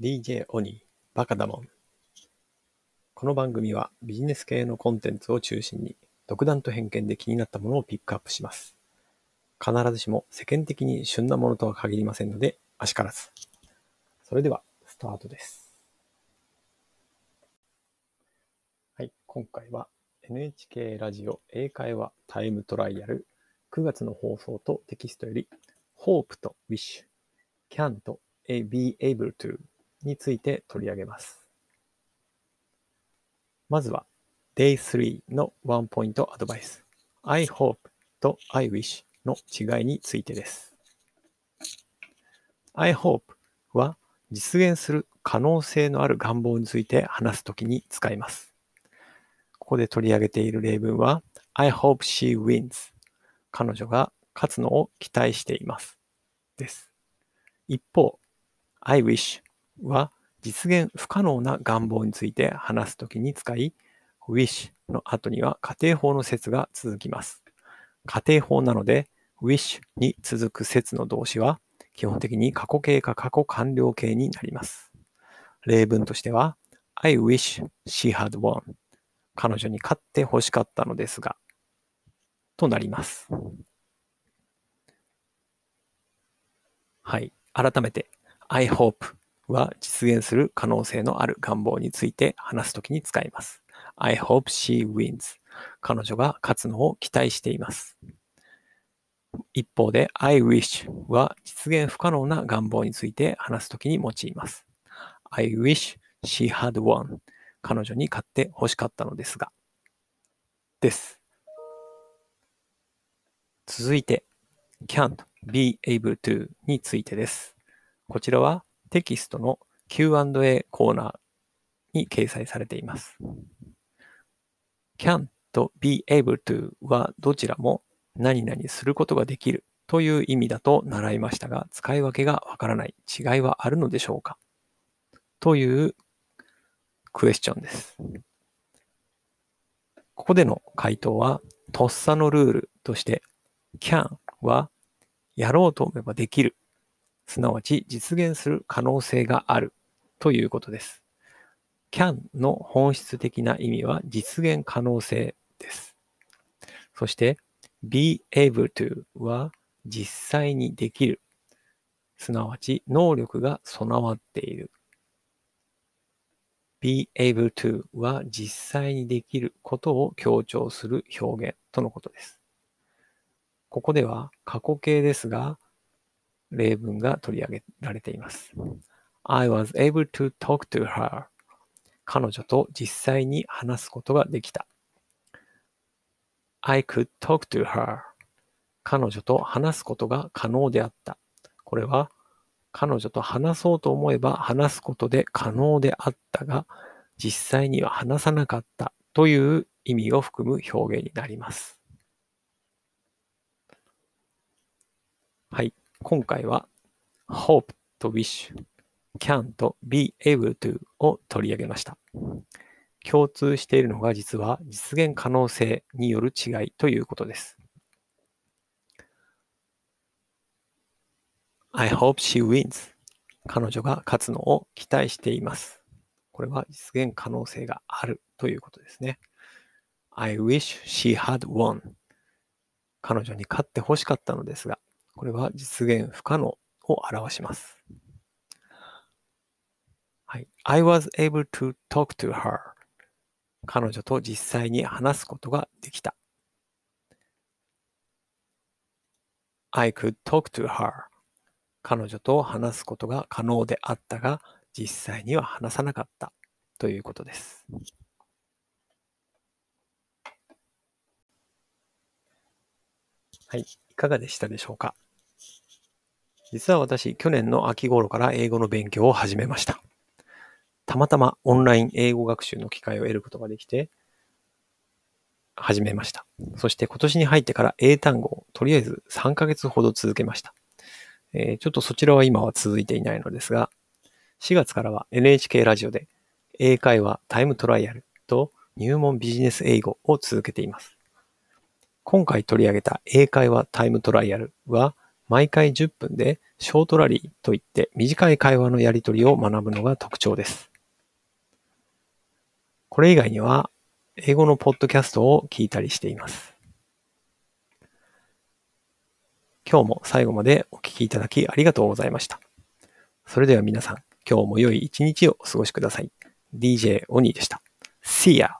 DJ オニー、バカだもん。この番組はビジネス系のコンテンツを中心に独断と偏見で気になったものをピックアップします。必ずしも世間的に旬なものとは限りませんので、あしからず。それでは、スタートです。はい、今回は NHK ラジオ英会話タイムトライアル9月の放送とテキストより Hope と Wish、Can と Be Able to について取り上げます。まずは Day 3のワンポイントアドバイス I hope と I wish の違いについてです。I hope は実現する可能性のある願望について話すときに使います。ここで取り上げている例文は I hope she wins 彼女が勝つのを期待しています。です。一方、I wish は実現不可能な願望について話すときに使い、wish の後には仮定法の説が続きます。仮定法なので、wish に続く説の動詞は基本的に過去形か過去完了形になります。例文としては、I wish she had won 彼女に勝って欲しかったのですが、となります。はい。改めて、I hope は実現する可能性のある願望について話すときに使います。I hope she wins. 彼女が勝つのを期待しています。一方で、I wish は実現不可能な願望について話すときに用います。I wish she had won. 彼女に勝って欲しかったのですが。です。続いて、can't be able to についてです。こちらはテキストの Q&A コーナーに掲載されています。can と be able to はどちらも何々することができるという意味だと習いましたが、使い分けがわからない違いはあるのでしょうか？というクエスチョンです。ここでの回答は、とっさのルールとして、can はやろうと思えばできる。すなわち実現する可能性があるということです。can の本質的な意味は実現可能性です。そして、be able to は実際にできる。すなわち能力が備わっている。be able to は実際にできることを強調する表現とのことです。ここでは過去形ですが、例文が取り上げられています。I was able to talk to her. 彼女と実際に話すことができた。I could talk to her. 彼女と話すことが可能であった。これは彼女と話そうと思えば話すことで可能であったが、実際には話さなかったという意味を含む表現になります。はい。今回は hope と wish、can と be able to を取り上げました。共通しているのが実は実現可能性による違いということです。I hope she wins. 彼女が勝つのを期待しています。これは実現可能性があるということですね。I wish she had won. 彼女に勝って欲しかったのですが、これは実現不可能を表します。はい。I was able to talk to her. 彼女と実際に話すことができた。I could talk to her. 彼女と話すことが可能であったが、実際には話さなかったということです。はい。いかがでしたでしょうか？実は私、去年の秋頃から英語の勉強を始めました。たまたまオンライン英語学習の機会を得ることができて、始めました。そして今年に入ってから英単語をとりあえず3ヶ月ほど続けました。えーちょっとそちらは今は続いていないのですが、4月からは NHK ラジオで英会話タイムトライアルと入門ビジネス英語を続けています。今回取り上げた英会話タイムトライアルは毎回10分でショートラリーといって短い会話のやり取りを学ぶのが特徴です。これ以外には英語のポッドキャストを聞いたりしています。今日も最後までお聞きいただきありがとうございました。それでは皆さん、今日も良い一日をお過ごしください。DJ オニーでした。See ya!